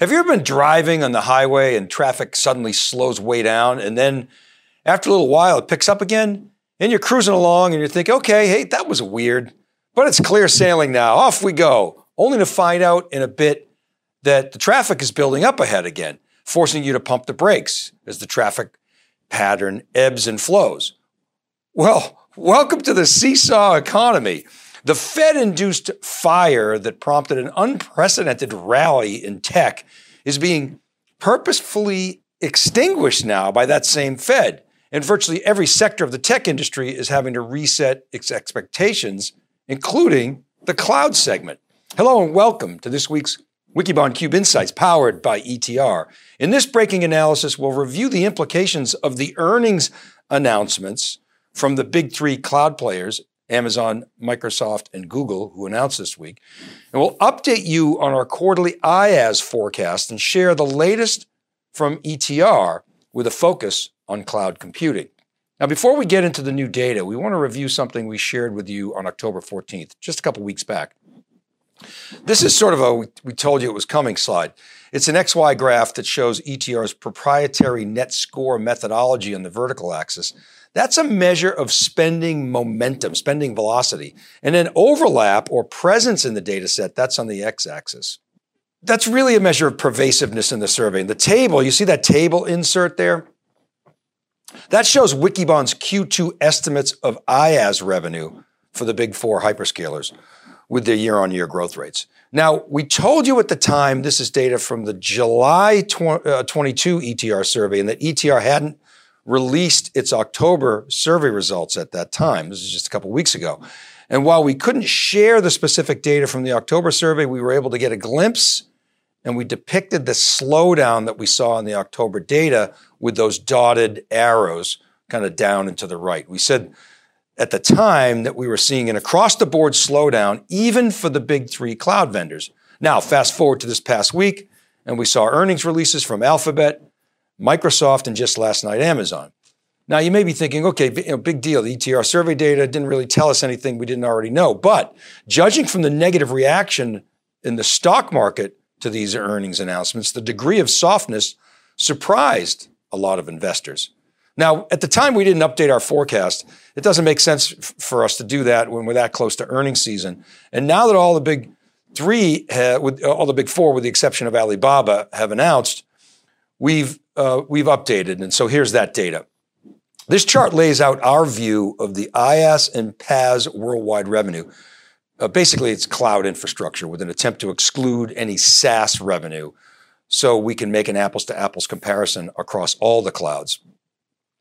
Have you ever been driving on the highway and traffic suddenly slows way down and then after a little while it picks up again and you're cruising along and you think, okay, hey, that was weird, but it's clear sailing now. Off we go, only to find out in a bit that the traffic is building up ahead again, forcing you to pump the brakes as the traffic pattern ebbs and flows. Well, welcome to the seesaw economy. The Fed induced fire that prompted an unprecedented rally in tech is being purposefully extinguished now by that same Fed. And virtually every sector of the tech industry is having to reset its expectations, including the cloud segment. Hello and welcome to this week's Wikibon Cube Insights powered by ETR. In this breaking analysis, we'll review the implications of the earnings announcements from the big three cloud players Amazon, Microsoft, and Google, who announced this week. And we'll update you on our quarterly IaaS forecast and share the latest from ETR with a focus on cloud computing. Now, before we get into the new data, we want to review something we shared with you on October 14th, just a couple weeks back. This is sort of a we told you it was coming slide. It's an XY graph that shows ETR's proprietary net score methodology on the vertical axis that's a measure of spending momentum, spending velocity. And then overlap or presence in the data set, that's on the x axis. That's really a measure of pervasiveness in the survey. And the table, you see that table insert there? That shows Wikibon's Q2 estimates of IaaS revenue for the big four hyperscalers with their year on year growth rates. Now, we told you at the time, this is data from the July 22 uh, ETR survey, and that ETR hadn't released its October survey results at that time. This is just a couple weeks ago. And while we couldn't share the specific data from the October survey, we were able to get a glimpse and we depicted the slowdown that we saw in the October data with those dotted arrows kind of down and to the right. We said at the time that we were seeing an across the board slowdown, even for the big three cloud vendors. Now, fast forward to this past week, and we saw earnings releases from Alphabet, Microsoft, and just last night, Amazon. Now, you may be thinking, okay, you know, big deal. The ETR survey data didn't really tell us anything we didn't already know. But judging from the negative reaction in the stock market to these earnings announcements, the degree of softness surprised a lot of investors. Now, at the time we didn't update our forecast, it doesn't make sense f- for us to do that when we're that close to earnings season. And now that all the big three, uh, with all the big four, with the exception of Alibaba, have announced, we've uh, we've updated. And so here's that data. This chart lays out our view of the IaaS and PaaS worldwide revenue. Uh, basically, it's cloud infrastructure with an attempt to exclude any SaaS revenue so we can make an apples to apples comparison across all the clouds.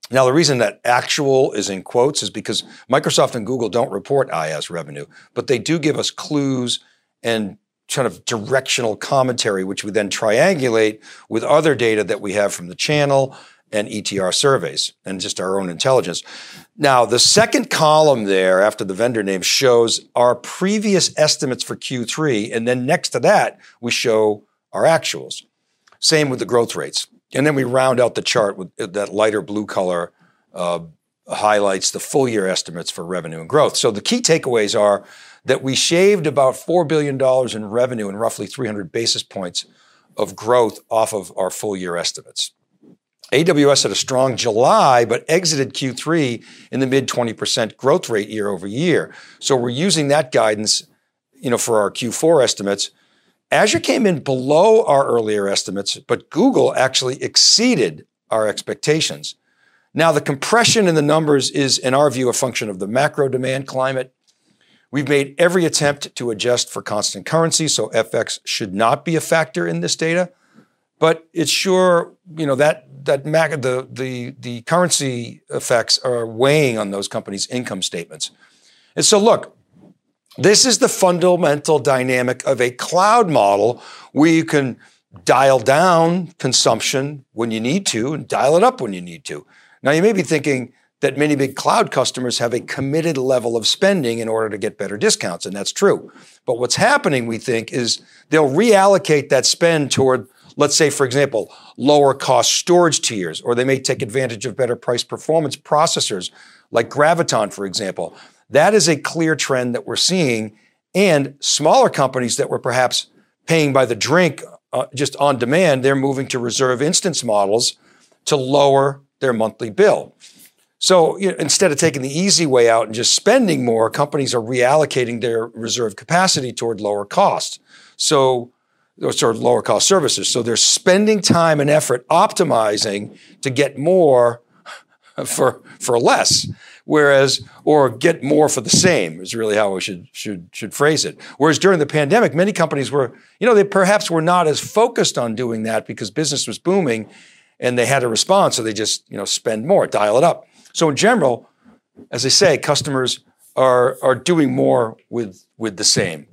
Now, the reason that actual is in quotes is because Microsoft and Google don't report IaaS revenue, but they do give us clues and kind of directional commentary, which we then triangulate with other data that we have from the channel and ETR surveys and just our own intelligence. Now, the second column there after the vendor name shows our previous estimates for Q3. And then next to that, we show our actuals. Same with the growth rates. And then we round out the chart with that lighter blue color uh, highlights the full year estimates for revenue and growth. So the key takeaways are that we shaved about $4 billion in revenue and roughly 300 basis points of growth off of our full year estimates. AWS had a strong July, but exited Q3 in the mid 20% growth rate year over year. So we're using that guidance, you know, for our Q4 estimates. Azure came in below our earlier estimates, but Google actually exceeded our expectations. Now, the compression in the numbers is, in our view, a function of the macro demand climate We've made every attempt to adjust for constant currency, so FX should not be a factor in this data. But it's sure, you know, that that the the the currency effects are weighing on those companies' income statements. And so look, this is the fundamental dynamic of a cloud model where you can dial down consumption when you need to and dial it up when you need to. Now you may be thinking, that many big cloud customers have a committed level of spending in order to get better discounts, and that's true. But what's happening, we think, is they'll reallocate that spend toward, let's say, for example, lower cost storage tiers, or they may take advantage of better price performance processors like Graviton, for example. That is a clear trend that we're seeing. And smaller companies that were perhaps paying by the drink uh, just on demand, they're moving to reserve instance models to lower their monthly bill. So you know, instead of taking the easy way out and just spending more, companies are reallocating their reserve capacity toward lower costs. So or sort of lower cost services. So they're spending time and effort optimizing to get more for for less. Whereas, or get more for the same is really how we should should should phrase it. Whereas during the pandemic, many companies were, you know, they perhaps were not as focused on doing that because business was booming, and they had to respond. So they just, you know, spend more, dial it up. So in general, as I say, customers are are doing more with with the same.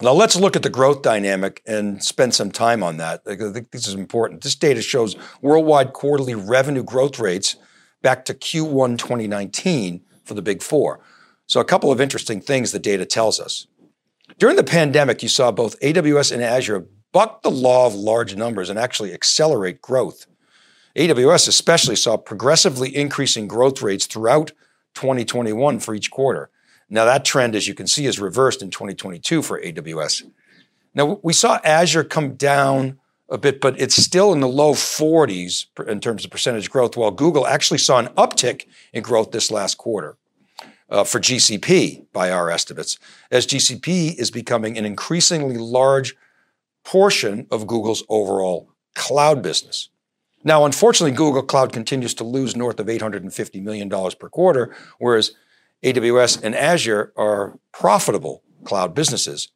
Now let's look at the growth dynamic and spend some time on that. I think this is important. This data shows worldwide quarterly revenue growth rates back to Q1 2019 for the big four. So, a couple of interesting things the data tells us. During the pandemic, you saw both AWS and Azure buck the law of large numbers and actually accelerate growth. AWS especially saw progressively increasing growth rates throughout 2021 for each quarter. Now, that trend, as you can see, is reversed in 2022 for AWS. Now, we saw Azure come down a bit, but it's still in the low 40s in terms of percentage growth, while Google actually saw an uptick in growth this last quarter uh, for GCP by our estimates, as GCP is becoming an increasingly large portion of Google's overall cloud business. Now, unfortunately, Google Cloud continues to lose north of $850 million per quarter, whereas AWS and Azure are profitable cloud businesses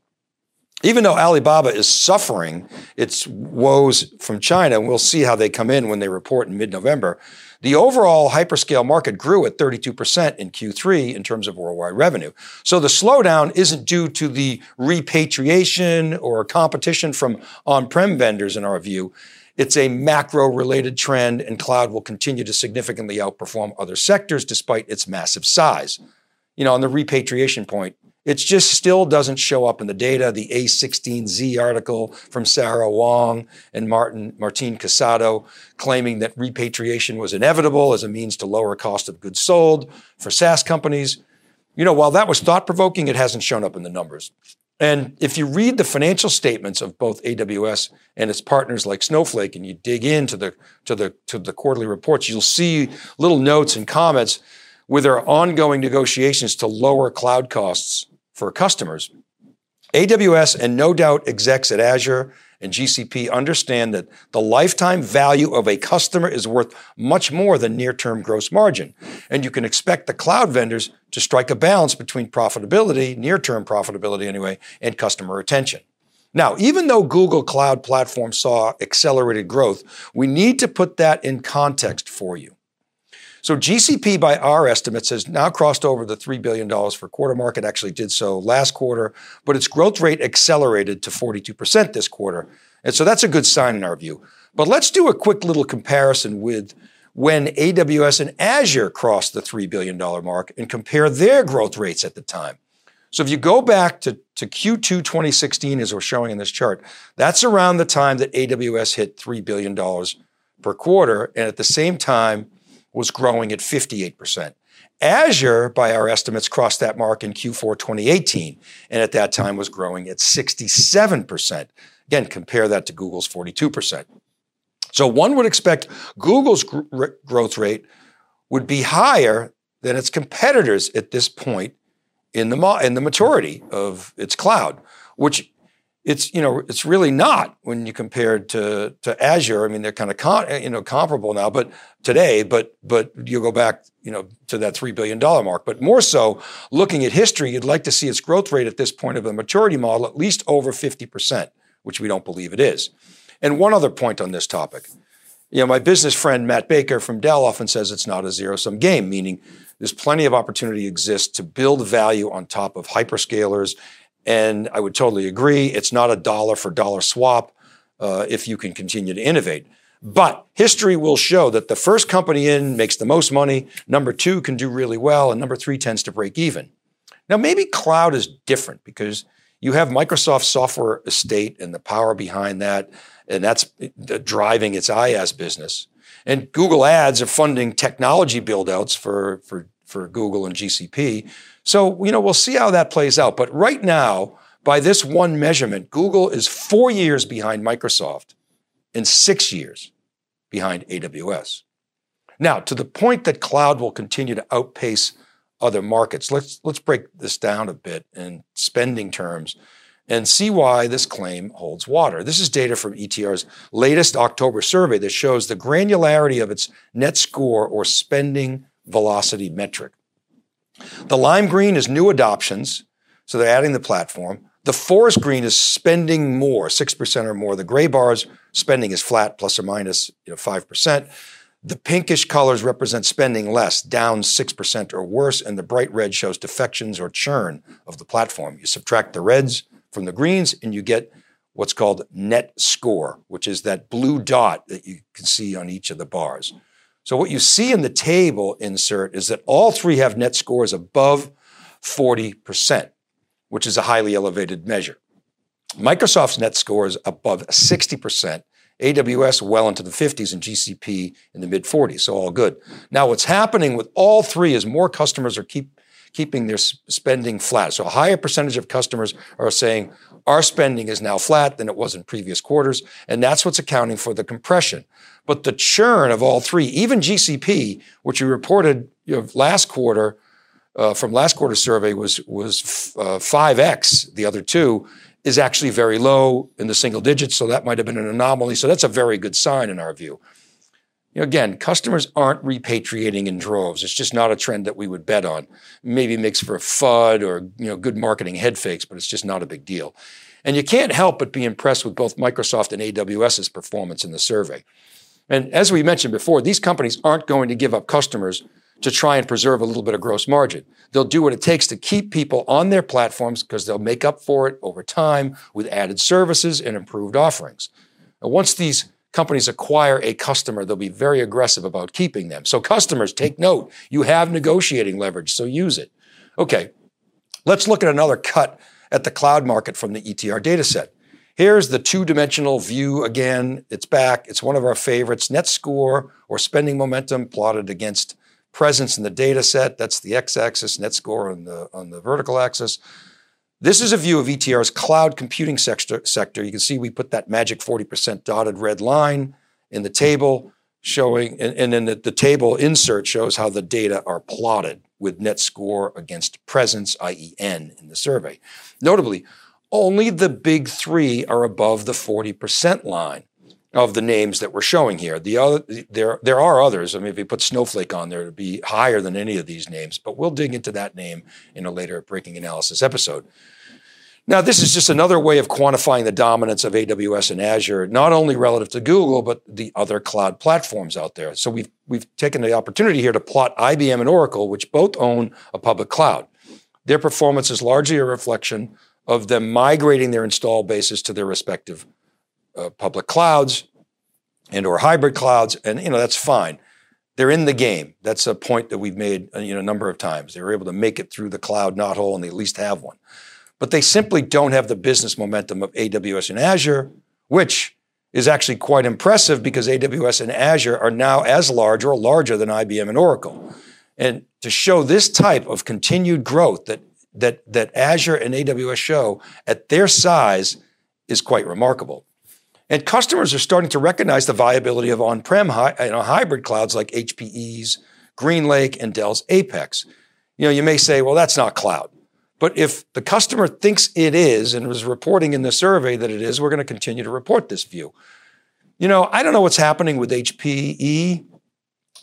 even though Alibaba is suffering its woes from China, and we'll see how they come in when they report in mid November, the overall hyperscale market grew at 32% in Q3 in terms of worldwide revenue. So the slowdown isn't due to the repatriation or competition from on prem vendors, in our view. It's a macro related trend, and cloud will continue to significantly outperform other sectors despite its massive size. You know, on the repatriation point, it just still doesn't show up in the data. The A16Z article from Sarah Wang and Martin Martin Casado claiming that repatriation was inevitable as a means to lower cost of goods sold for SaaS companies. You know, while that was thought provoking, it hasn't shown up in the numbers. And if you read the financial statements of both AWS and its partners like Snowflake, and you dig into the to the to the quarterly reports, you'll see little notes and comments with their ongoing negotiations to lower cloud costs for customers. AWS and no doubt execs at Azure and GCP understand that the lifetime value of a customer is worth much more than near term gross margin. And you can expect the cloud vendors to strike a balance between profitability, near term profitability anyway, and customer retention. Now, even though Google Cloud Platform saw accelerated growth, we need to put that in context for you. So GCP, by our estimates, has now crossed over the $3 billion for quarter mark. It actually did so last quarter, but its growth rate accelerated to 42% this quarter. And so that's a good sign in our view. But let's do a quick little comparison with when AWS and Azure crossed the $3 billion mark and compare their growth rates at the time. So if you go back to, to Q2 2016, as we're showing in this chart, that's around the time that AWS hit $3 billion per quarter. And at the same time, was growing at 58%. Azure, by our estimates, crossed that mark in Q4 2018, and at that time was growing at 67%. Again, compare that to Google's 42%. So one would expect Google's gr- growth rate would be higher than its competitors at this point in the, in the maturity of its cloud, which it's you know it's really not when you compare it to to Azure. I mean, they're kind of con, you know comparable now, but today, but but you go back you know to that three billion dollar mark. But more so, looking at history, you'd like to see its growth rate at this point of the maturity model at least over fifty percent, which we don't believe it is. And one other point on this topic. You know, my business friend Matt Baker from Dell often says it's not a zero sum game, meaning there's plenty of opportunity exists to build value on top of hyperscalers and I would totally agree. It's not a dollar for dollar swap uh, if you can continue to innovate. But history will show that the first company in makes the most money, number two can do really well, and number three tends to break even. Now, maybe cloud is different because you have Microsoft's software estate and the power behind that, and that's driving its IaaS business. And Google Ads are funding technology buildouts for, for, for Google and GCP. So, you know, we'll see how that plays out. But right now, by this one measurement, Google is four years behind Microsoft and six years behind AWS. Now, to the point that cloud will continue to outpace other markets, let's, let's break this down a bit in spending terms and see why this claim holds water. This is data from ETR's latest October survey that shows the granularity of its net score or spending velocity metric. The lime green is new adoptions, so they're adding the platform. The forest green is spending more, 6% or more. The gray bars, spending is flat, plus or minus you know, 5%. The pinkish colors represent spending less, down 6% or worse, and the bright red shows defections or churn of the platform. You subtract the reds from the greens and you get what's called net score, which is that blue dot that you can see on each of the bars. So what you see in the table insert is that all three have net scores above 40%, which is a highly elevated measure. Microsoft's net score is above 60%, AWS well into the 50s, and GCP in the mid 40s, so all good. Now, what's happening with all three is more customers are keep keeping their spending flat. So a higher percentage of customers are saying our spending is now flat than it was in previous quarters, and that's what's accounting for the compression. But the churn of all three, even GCP, which we reported you know, last quarter uh, from last quarter survey was was uh, five x the other two is actually very low in the single digits. So that might have been an anomaly. So that's a very good sign in our view you know, again, customers aren't repatriating in droves. It's just not a trend that we would bet on. Maybe makes for a FUD or you know good marketing head fakes, but it's just not a big deal. And you can't help but be impressed with both Microsoft and AWS's performance in the survey. And as we mentioned before, these companies aren't going to give up customers to try and preserve a little bit of gross margin. They'll do what it takes to keep people on their platforms because they'll make up for it over time with added services and improved offerings. And once these companies acquire a customer, they'll be very aggressive about keeping them. So, customers, take note. You have negotiating leverage, so use it. Okay, let's look at another cut at the cloud market from the ETR dataset. Here's the two dimensional view again. It's back. It's one of our favorites. Net score or spending momentum plotted against presence in the data set. That's the x axis, net score on the, on the vertical axis. This is a view of ETR's cloud computing sector. sector. You can see we put that magic 40% dotted red line in the table showing, and, and then the, the table insert shows how the data are plotted with net score against presence, i.e. N, in the survey. Notably, only the big three are above the 40% line of the names that we're showing here. The other, there, there are others. I mean, if you put Snowflake on there, it'd be higher than any of these names, but we'll dig into that name in a later breaking analysis episode. Now, this is just another way of quantifying the dominance of AWS and Azure, not only relative to Google, but the other cloud platforms out there. So we've, we've taken the opportunity here to plot IBM and Oracle, which both own a public cloud. Their performance is largely a reflection of them migrating their install bases to their respective uh, public clouds and or hybrid clouds, and you know that's fine. They're in the game. That's a point that we've made uh, you know a number of times. They were able to make it through the cloud knothole, and they at least have one. But they simply don't have the business momentum of AWS and Azure, which is actually quite impressive because AWS and Azure are now as large or larger than IBM and Oracle. And to show this type of continued growth that that that Azure and AWS show at their size is quite remarkable. And customers are starting to recognize the viability of on-prem hi- you know, hybrid clouds like HPE's GreenLake and Dell's Apex. You know, you may say, well, that's not cloud. But if the customer thinks it is and was reporting in the survey that it is, we're going to continue to report this view. You know, I don't know what's happening with HPE.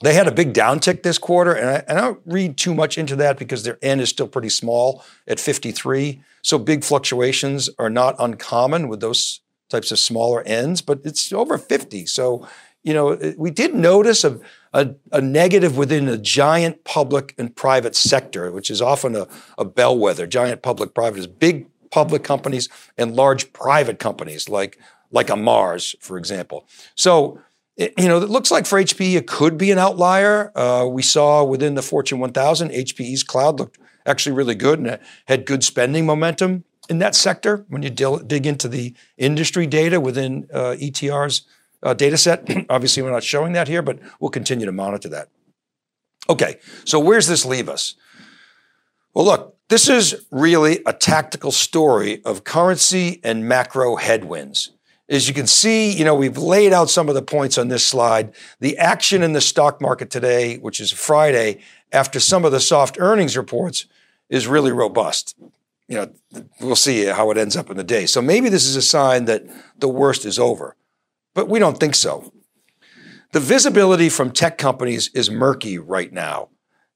They had a big downtick this quarter, and I, and I don't read too much into that because their N is still pretty small at 53. So big fluctuations are not uncommon with those types of smaller ends, but it's over 50. So, you know, we did notice a, a, a negative within a giant public and private sector, which is often a, a bellwether. Giant public private is big public companies and large private companies like, like a Mars, for example. So, it, you know, it looks like for HPE, it could be an outlier. Uh, we saw within the Fortune 1000, HPE's cloud looked actually really good and had good spending momentum in that sector when you dig into the industry data within uh, ETR's uh, data set. Obviously, we're not showing that here, but we'll continue to monitor that. Okay, so where's this leave us? Well, look, This is really a tactical story of currency and macro headwinds. As you can see, you know, we've laid out some of the points on this slide. The action in the stock market today, which is Friday, after some of the soft earnings reports, is really robust. You know, we'll see how it ends up in the day. So maybe this is a sign that the worst is over, but we don't think so. The visibility from tech companies is murky right now,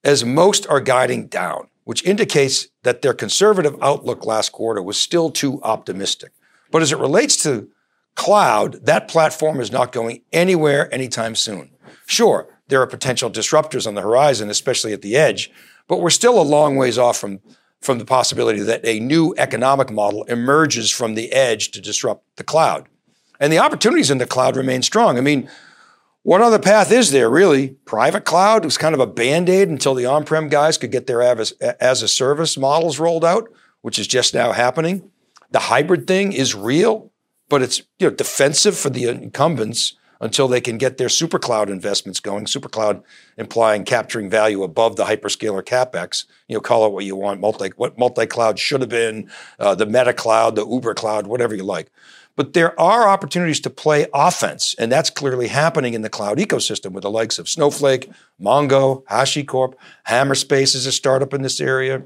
as most are guiding down, which indicates that their conservative outlook last quarter was still too optimistic. But as it relates to cloud, that platform is not going anywhere anytime soon. Sure, there are potential disruptors on the horizon, especially at the edge, but we're still a long ways off from, from the possibility that a new economic model emerges from the edge to disrupt the cloud. And the opportunities in the cloud remain strong. I mean, what other path is there, really? Private cloud was kind of a band aid until the on prem guys could get their as, as a service models rolled out, which is just now happening. The hybrid thing is real but it's you know defensive for the incumbents until they can get their super cloud investments going. Super cloud implying capturing value above the hyperscaler capex. You know, call it what you want. Multi what multi cloud should have been, uh, the Meta cloud, the Uber cloud, whatever you like. But there are opportunities to play offense, and that's clearly happening in the cloud ecosystem with the likes of Snowflake, Mongo, HashiCorp, Hammerspace is a startup in this area,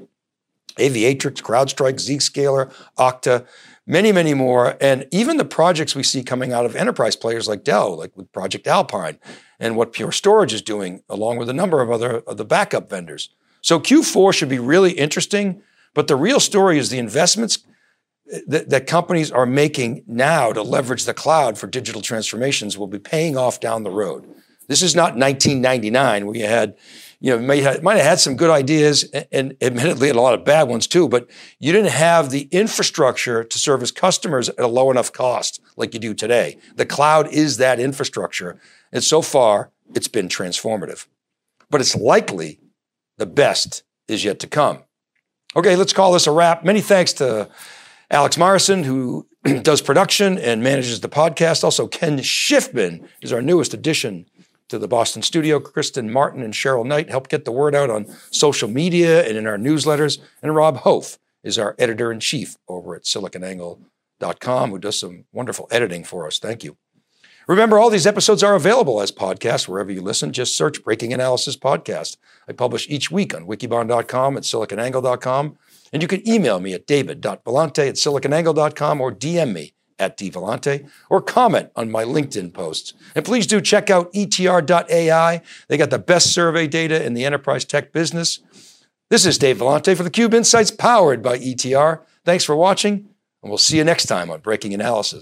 Aviatrix, CrowdStrike, Zscaler, Okta many, many more. And even the projects we see coming out of enterprise players like Dell, like with Project Alpine, and what Pure Storage is doing, along with a number of other of the backup vendors. So Q4 should be really interesting. But the real story is the investments uh, that, that companies are making now to leverage the cloud for digital transformations will be paying off down the road. This is not 1999 where you had you know, might have, might have had some good ideas and, and admittedly a lot of bad ones too, but you didn't have the infrastructure to service customers at a low enough cost like you do today. The cloud is that infrastructure. And so far, it's been transformative. But it's likely the best is yet to come. Okay, let's call this a wrap. Many thanks to Alex Myerson, who does production and manages the podcast. Also, Ken Schiffman is our newest addition to the Boston studio. Kristen Martin and Cheryl Knight help get the word out on social media and in our newsletters. And Rob Hof is our editor in chief over at siliconangle.com, who does some wonderful editing for us. Thank you. Remember, all these episodes are available as podcasts wherever you listen. Just search Breaking Analysis Podcast. I publish each week on wikibon.com at siliconangle.com. And you can email me at david.vellante at siliconangle.com or DM me at dvellante or comment on my LinkedIn posts. And please do check out etr.ai. They got the best survey data in the enterprise tech business. This is Dave Vellante for the Cube Insights powered by ETR. Thanks for watching, and we'll see you next time on Breaking Analysis.